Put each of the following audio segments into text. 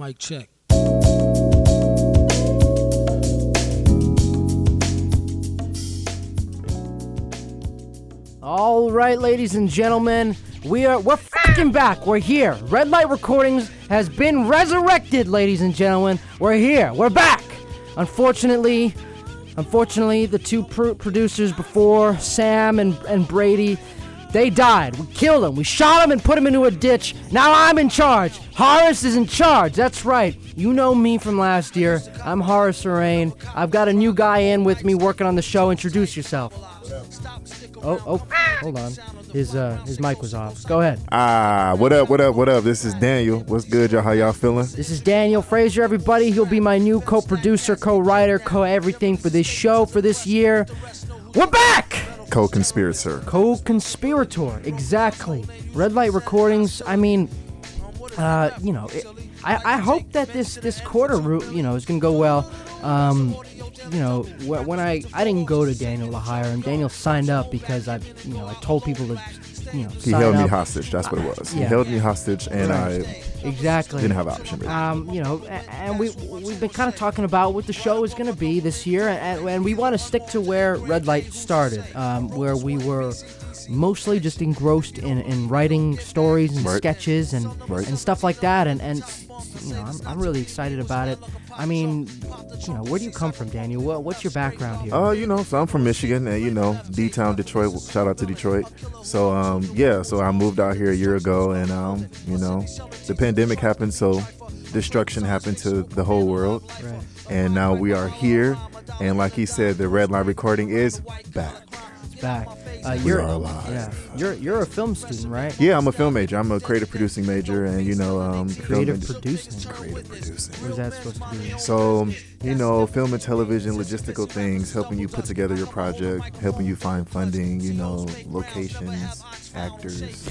Mic check. All right, ladies and gentlemen, we are we're fucking back. We're here. Red Light Recordings has been resurrected, ladies and gentlemen. We're here. We're back. Unfortunately, unfortunately, the two pr- producers before Sam and and Brady, they died. We killed them. We shot them and put them into a ditch. Now I'm in charge. Haaris is in charge. That's right. You know me from last year. I'm Haaris Arain. I've got a new guy in with me working on the show. Introduce yourself. Oh, oh, hold on. His uh, his mic was off. Go ahead. Ah, what up, what up, what up? This is Daniel. What's good, y'all? How y'all feeling? This is Daniel Fraser, everybody. He'll be my new co-producer, co-writer, co-everything for this show for this year. We're back. Co-conspirator. Co-conspirator, exactly. Red Light Recordings. I mean, uh, you know, it, I, I hope that this this quarter route, you know, is gonna go well. Um, you know, wh- when I I didn't go to Daniel to hire him. Daniel signed up because I, you know, I told people to, you know, He held me hostage. That's what it was. He Yeah. held me hostage, and Right. I Exactly. didn't have an option. Really. Um, you know, and we we've been kind of talking about what the show is going to be this year, and, and we want to stick to where Red Light started, um, where we were mostly just engrossed in, in writing stories and Right. sketches and Right. and stuff like that, and and you know, I'm, I'm really excited about it. I mean, you know, where do you come from, Daniel? What, what's your background here? Uh, you know, so I'm from Michigan, and you know, D-town, Detroit. Shout out to Detroit. So, um, yeah, so I moved out here a year ago, and um, you know, the pandemic happened, so destruction happened to the whole world, Right. and now we are here, and like he said, the Red Light Recording is back. It's back. Uh, you're are alive. Yeah, you're you're a film student, right? Yeah, I'm a film major. I'm a creative producing major, and you know, um, film Creative indus- producing. creative producing. What is that supposed to be? So, you know, film and television, logistical things, helping you put together your project, helping you find funding, you know, locations, actors.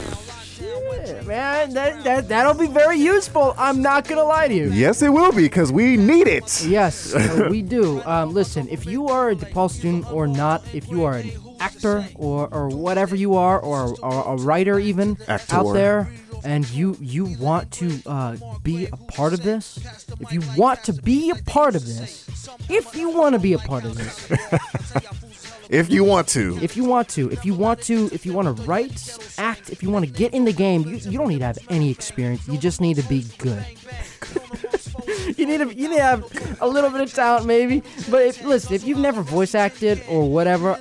Yeah, man, that, that that'll be very useful. I'm not gonna lie to you. Yes, it will be because we need it. Yes, uh, we do. Um, listen, if you are a DePaul student or not, if you are an actor or, or whatever you are, or, or a writer even Actor. out there, and you you want to uh, be a part of this, if you want to be a part of this, if you want to be a part of this, If you want to. if you want to, if you want to, if you want to write, act, if you want to get in the game, you, you don't need to have any experience. You just need to be good. you need to you need to have a little bit of talent, maybe. But if, listen, if you've never voice acted or whatever,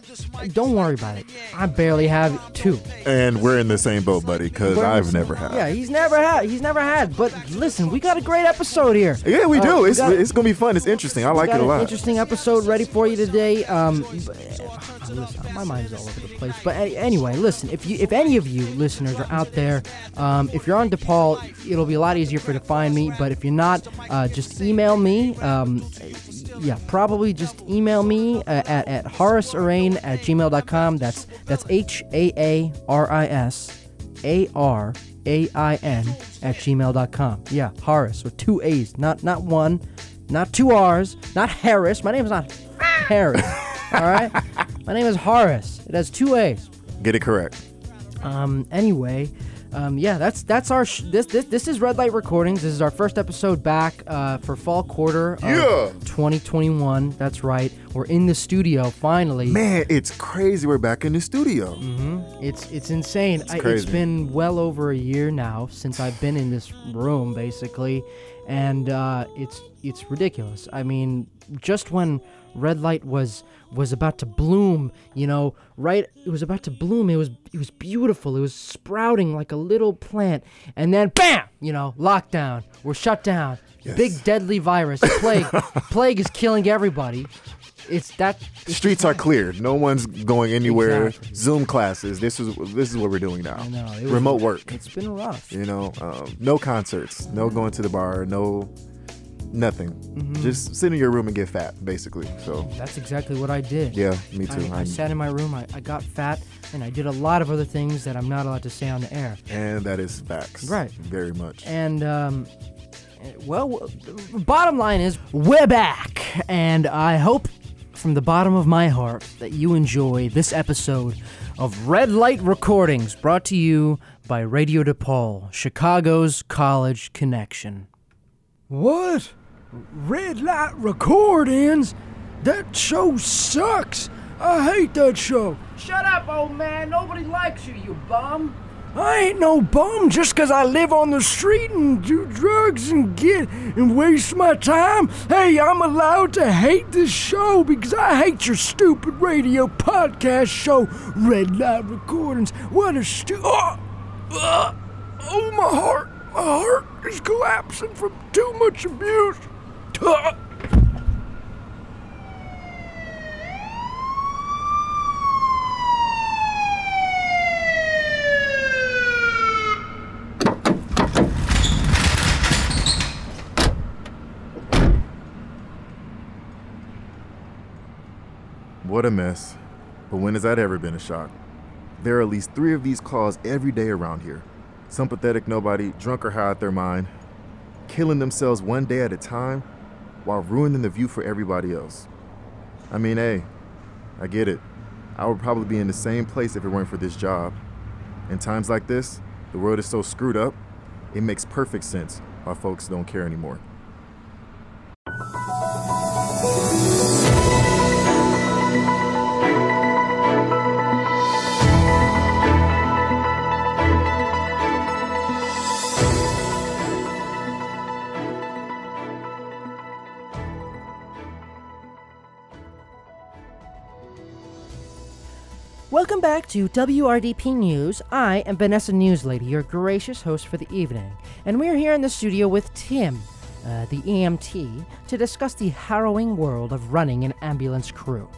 don't worry about it. I barely have two. And we're in the same boat, buddy, because I've never had. Yeah, he's never had. He's never had. But listen, we got a great episode here. Yeah, we Uh, do. we it's got- it's gonna be fun. It's interesting. I like it a an lot. interesting episode ready for you today. Um, uh, listen, my mind's all over the place. But anyway, listen. If you, if any of you listeners are out there, um, if you're on DePaul, it'll be a lot easier for you to find me. But if you're not, uh, just email me. Um, yeah, probably just email me uh, at at haarisarain at gmail.com. That's that's H A A R I S A R A I N at gmail.com. Yeah, Haaris with two A's, not not one, not two R's, not Harris. My name's not Harris. all right, my name is Haaris. It has two A's. Get it correct. Um. Anyway, um. Yeah. That's that's our sh- this this this is Red Light Recordings. This is our first episode back uh for fall quarter of Yeah. 2021. That's right. We're in the studio finally. Man, it's crazy. We're back in the studio. It's it's insane. I, it's crazy. been well over a year now since I've been in this room, basically, and uh, it's it's ridiculous. I mean, just when red light was was about to bloom, you know, right? It was about to bloom. It was it was beautiful. It was sprouting like a little plant, and then bam, you know, lockdown. We're shut down. Big deadly virus, plague. plague is killing everybody. It's that. It's Streets are cleared. No one's going anywhere. Exactly. Zoom classes. This is this is what we're doing now. Know, was- Remote work. It's been rough. You know, um, no concerts, no going to the bar, no nothing. Mm-hmm. Just sit in your room and get fat, basically. So That's exactly what I did. yeah, me too. I, I I'm- sat in my room, I, I got fat, and I did a lot of other things that I'm not allowed to say on the air. and that is facts. Right. Very much. And, um, well, bottom line is, we're back. And I hope from the bottom of my heart that you enjoy this episode of Red Light Recordings brought to you by Radio DePaul, Chicago's college connection. What? Red Light Recordings? That show sucks. I hate that show. Shut up, old man. Nobody likes you, you bum. I ain't no bum just 'cause I live on the street and do drugs and get and waste my time. Hey, I'm allowed to hate this show because I hate your stupid radio podcast show, Red Light Recordings. What a stu- oh, uh, oh, my heart, my heart is collapsing from too much abuse. What a mess. But when has that ever been a shock? There are at least three of these calls every day around here. Some pathetic nobody, drunk or high out their mind, killing themselves one day at a time while ruining the view for everybody else. I mean, hey, I get it. I would probably be in the same place if it weren't for this job. In times like this, the world is so screwed up, it makes perfect sense why folks don't care anymore. Welcome back to WRDP News. I am Vanessa Newslady, your gracious host for the evening, and we're here in the studio with Tim, uh, the EMT, to discuss the harrowing world of running an ambulance crew.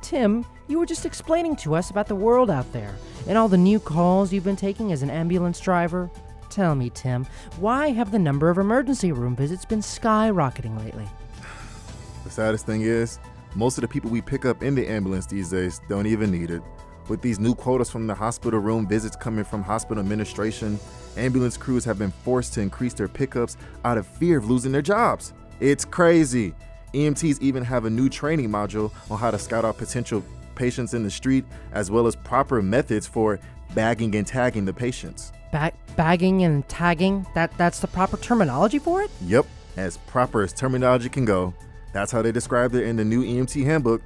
Tim, you were just explaining to us about the world out there and all the new calls you've been taking as an ambulance driver. Tell me, Tim, why have the number of emergency room visits been skyrocketing lately? The saddest thing is, most of the people we pick up in the ambulance these days don't even need it. With these new quotas from the hospital room, visits coming from hospital administration, ambulance crews have been forced to increase their pickups out of fear of losing their jobs. It's crazy. EMTs even have a new training module on how to scout out potential patients in the street, as well as proper methods for bagging and tagging the patients. Ba- bagging and tagging? That that's the proper terminology for it? Yep, as proper as terminology can go. That's how they described it in the new EMT handbook.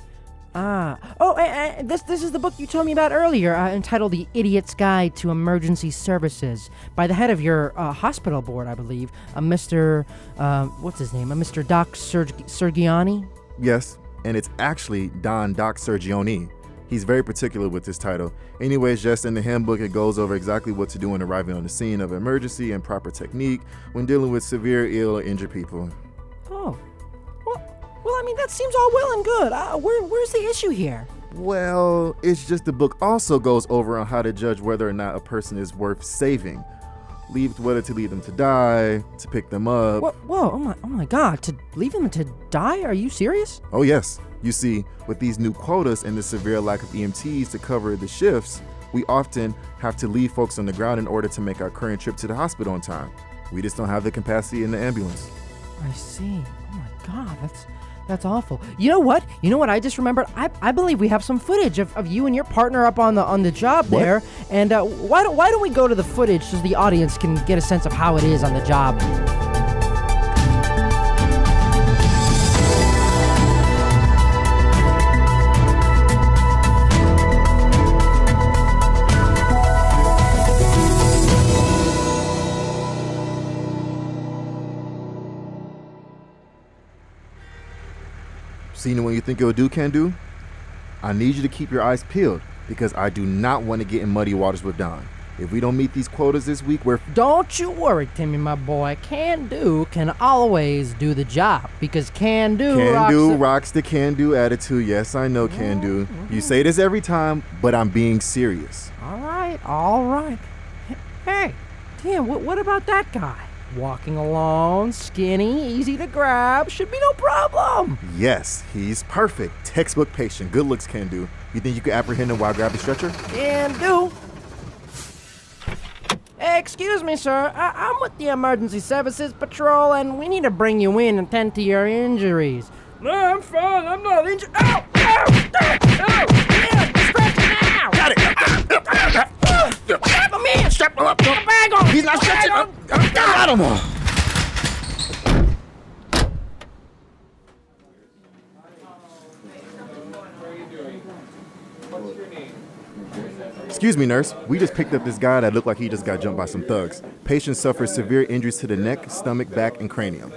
Ah. Oh, this this is the book you told me about earlier, uh, entitled "The Idiot's Guide to Emergency Services" by the head of your uh, hospital board, I believe, uh, Mr. Uh, what's his name? Uh, Mr. Doc Serg- Sergiani. Yes, and it's actually Don Doc Sergione. He's very particular with this title. Anyways, just in the handbook, it goes over exactly what to do when arriving on the scene of emergency and proper technique when dealing with severe, ill, or injured people. Oh. I mean that seems all well and good. Uh, where where's the issue here? Well, it's just the book also goes over on how to judge whether or not a person is worth saving. Leave whether to leave them to die, to pick them up. Whoa, whoa! Oh my! Oh my God! To leave them to die? Are you serious? Oh, yes. You see, with these new quotas and the severe lack of EMTs to cover the shifts, we often have to leave folks on the ground in order to make our current trip to the hospital on time. We just don't have the capacity in the ambulance. I see. Oh my God! That's that's awful. You know what? You know what? I just remembered. I, I believe we have some footage of, of you and your partner up on the on the job What? there. And uh, why don't why don't we go to the footage so the audience can get a sense of how it is on the job? Seen when you think it'll do, can do? I need you to keep your eyes peeled because I do not want to get in muddy waters with Don. If we don't meet these quotas this week, we're Don't you worry, Timmy, my boy. Can do can always do the job because can do can rocks do the- rocks the can do attitude. Yes, I know can do. You mm-hmm. say this every time, but I'm being serious. All right, all right. Hey, Tim, what, what about that guy? Walking along, skinny, easy to grab, should be no problem. Yes, he's perfect. Textbook patient. Good looks can do. You think you could apprehend him while grabbing stretcher? Can do. Excuse me, sir. I- I'm with the Emergency Services Patrol, and we need to bring you in and tend to your injuries. No, I'm fine. I'm not injured. Ow! Ow! Ow! Ow! Yeah, stretch now! Got it! Ah! Ah! Ah! man! Strap him up! Put the bag on! He's not stretching! Up. I got him! Excuse me, nurse. We just picked up this guy that looked like he just got jumped by some thugs. Patient suffered severe injuries to the neck, stomach, back, and cranium.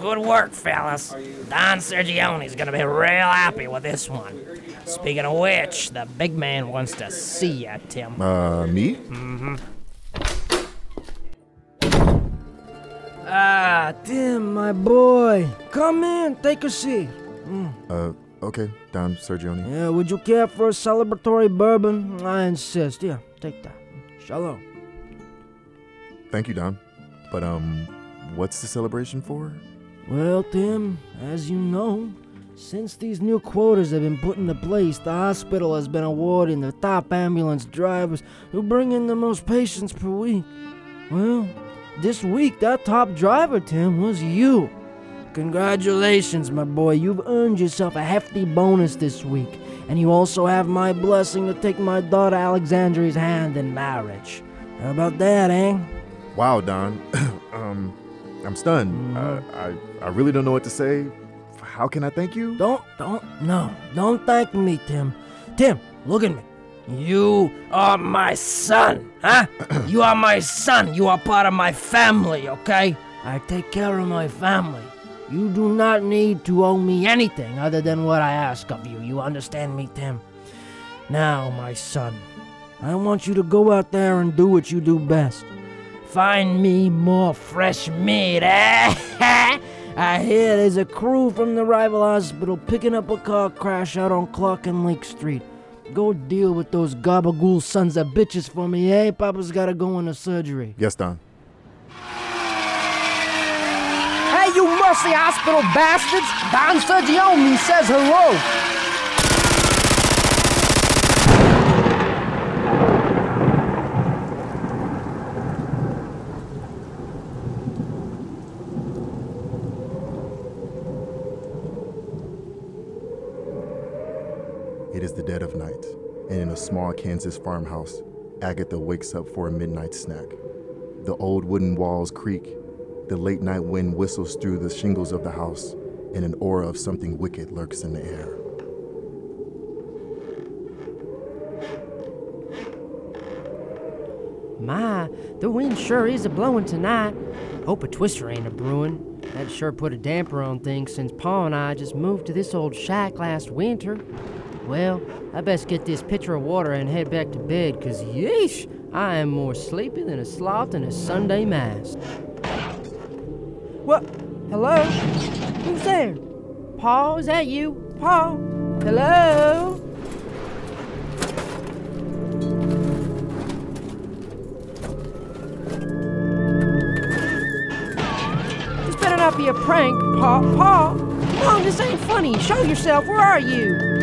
Good work, fellas. Don Sergione's gonna be real happy with this one. Speaking of which, the big man wants to see you, Tim. Uh, me? Mm-hmm. Ah, Tim, my boy. Come in, take a seat. Uh, okay, Don Sergione. Yeah, would you care for a celebratory bourbon? I insist. Yeah, take that. Shalom. Thank you, Don. But, um, what's the celebration for? Well, Tim, as you know, since these new quotas have been put into place, the hospital has been awarding the top ambulance drivers who bring in the most patients per week. Well, this week, that top driver, Tim, was you. Congratulations, my boy. You've earned yourself a hefty bonus this week. And you also have my blessing to take my daughter Alexandria's hand in marriage. How about that, eh? Wow, Don. um, I'm stunned. Uh, I, I really don't know what to say. How can I thank you? Don't, don't, no, don't thank me, Tim. Tim, look at me. You are my son, huh? you are my son. You are part of my family, okay? I take care of my family. You do not need to owe me anything other than what I ask of you. You understand me, Tim? Now, my son, I want you to go out there and do what you do best. Find me more fresh meat, eh? I hear there's a crew from the rival hospital picking up a car crash out on Clark and Lake Street. Go deal with those gabagool sons of bitches for me, eh? Papa's gotta go into surgery. Yes, Don. Hey, you musty hospital bastards! Don Sergione says hello! It is the dead of night, and in a small Kansas farmhouse, Agatha wakes up for a midnight snack. The old wooden walls creak, the late night wind whistles through the shingles of the house, and an aura of something wicked lurks in the air. My, the wind sure is a blowing tonight. Hope a twister ain't a brewing. That sure put a damper on things since Pa and I just moved to this old shack last winter. Well, I best get this pitcher of water and head back to bed, cause yeesh, I am more sleepy than a sloth in a Sunday mass. What? Hello? Who's there? Pa, is that you? Pa? Hello? This better not be a prank, Pa. Pa? Come on, this ain't funny. Show yourself. Where are you?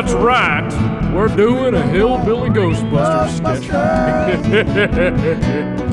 That's right. We're doing a Hillbilly Ghostbusters sketch.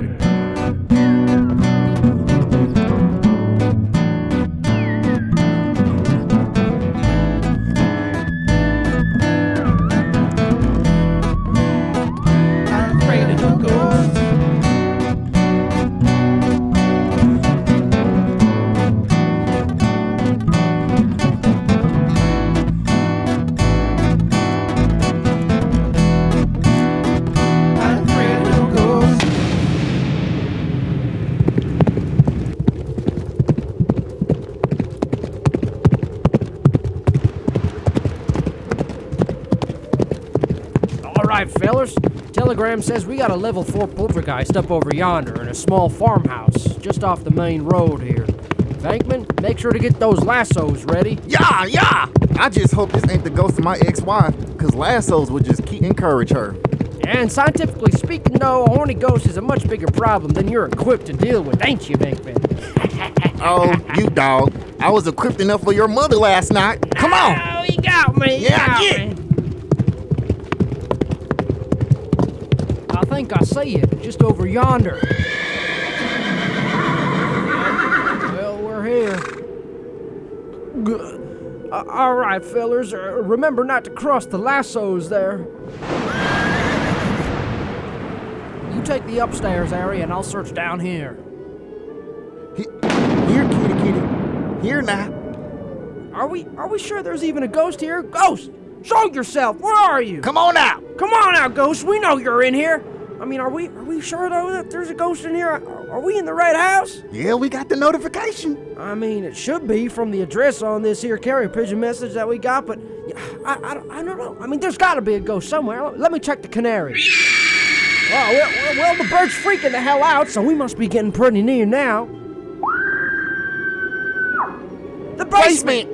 right, fellers. Telegram says we got a level 4 poltergeist up over yonder in a small farmhouse just off the main road here. Bankman, make sure to get those lassos ready. Yeah, yeah! I just hope this ain't the ghost of my ex-wife, cause lassos would just keep encourage her. And scientifically speaking, though, a horny ghost is a much bigger problem than you're equipped to deal with, ain't you, Bankman? Oh, you dog. I was equipped enough for your mother last night. Come on! Oh, you got me. You Yeah, got yeah. me. I think I see it, just over yonder. Well, we're here. Ugh. Uh, all right, fellers, uh, remember not to cross the lassos there. You take the upstairs area, and I'll search down here. Here, kitty, kitty. Here now. Are we are we sure there's even a ghost here? Ghost! Show yourself! Where are you? Come on out. Come on out, ghost. We know you're in here. I mean, are we are we sure though that there's a ghost in here? Are, are we in the right house? Yeah, we got the notification. I mean, it should be from the address on this here carrier pigeon message that we got, but I, I, don't- I don't know. I mean, there's got to be a ghost somewhere. Let me check the canary. Well, well, well, well, the bird's freaking the hell out, so we must be getting pretty near now. The basement.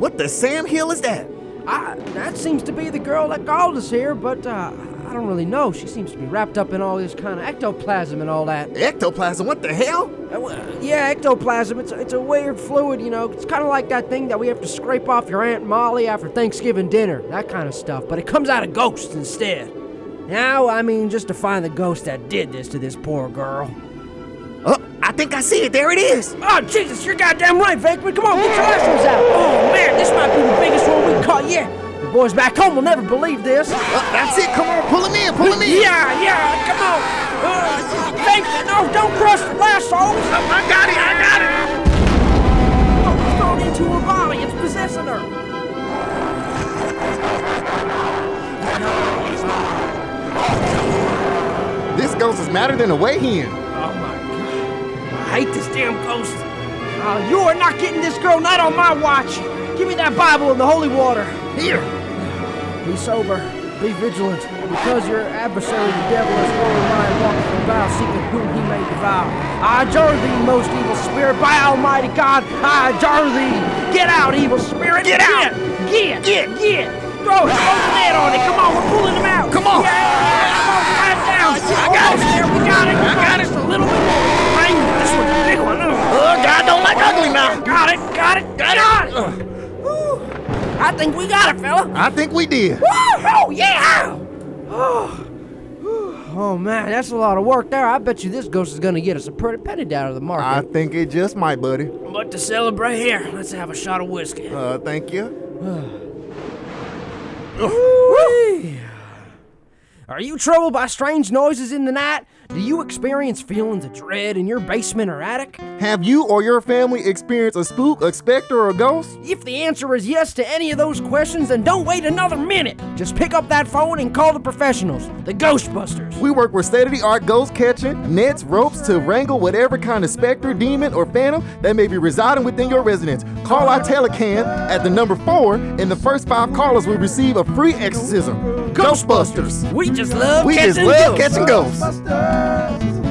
What the Sam Hill is that? I, that seems to be the girl that called us here, but uh, I don't really know. She seems to be wrapped up in all this kind of ectoplasm and all that. Ectoplasm, what the hell? Uh, Yeah, ectoplasm. It's a, it's a weird fluid, you know. It's kind of like that thing that we have to scrape off your Aunt Molly after Thanksgiving dinner. That kind of stuff. But it comes out of ghosts instead. Now, I mean, just to find the ghost that did this to this poor girl. Oh, I think I see it. There it is. Oh, Jesus, you're goddamn right, Vakeman. Come on, get your lassos out. Oh, man, this might be the biggest one we caught yet. The boys back home will never believe this. Uh, that's it. Come on, pull him in. Pull him in. Yeah, yeah, come on. Uh, Vakeman, no, don't crush the lassos. I got it. I got it. Oh, it's into her body. It's possessing her. This ghost is madder than a way hen. My god. I hate this damn ghost. Uh, you are not getting this girl, not on my watch. Give me that Bible and the holy water. Here. Be sober. Be vigilant. Because your adversary, the devil, is roaring lion, walking about, seeking whom he may devour. I adjure thee, most evil spirit, by Almighty God, I adjure thee. Get out, evil spirit. Get out. Get, Get. get. Throw, throw the net on it. Come on, we're pulling him out. Come on. Yeah, come on, climb down. I got it. there. We got it. I got it. Just a little bit more. Oh, God don't like ugly now. Got it, got it, got it. I think we got it, fella. I think we did. Oh, yeah! Oh. oh man, that's a lot of work there. I bet you this ghost is gonna get us a pretty penny down to the market. I think it just might, buddy. But to celebrate here, let's have a shot of whiskey. Uh, thank you. Are you troubled by strange noises in the night? Do you experience feelings of dread in your basement or attic? Have you or your family experienced a spook, a specter, or a ghost? If the answer is yes to any of those questions, then don't wait another minute. Just pick up that phone and call the professionals, the Ghostbusters. We work with state of the art ghost catching, nets, ropes to wrangle whatever kind of specter, demon, or phantom that may be residing within your residence. Call our telecan at the number four, and the first five callers will receive a free exorcism. Ghostbusters. We just love We just love catching ghosts.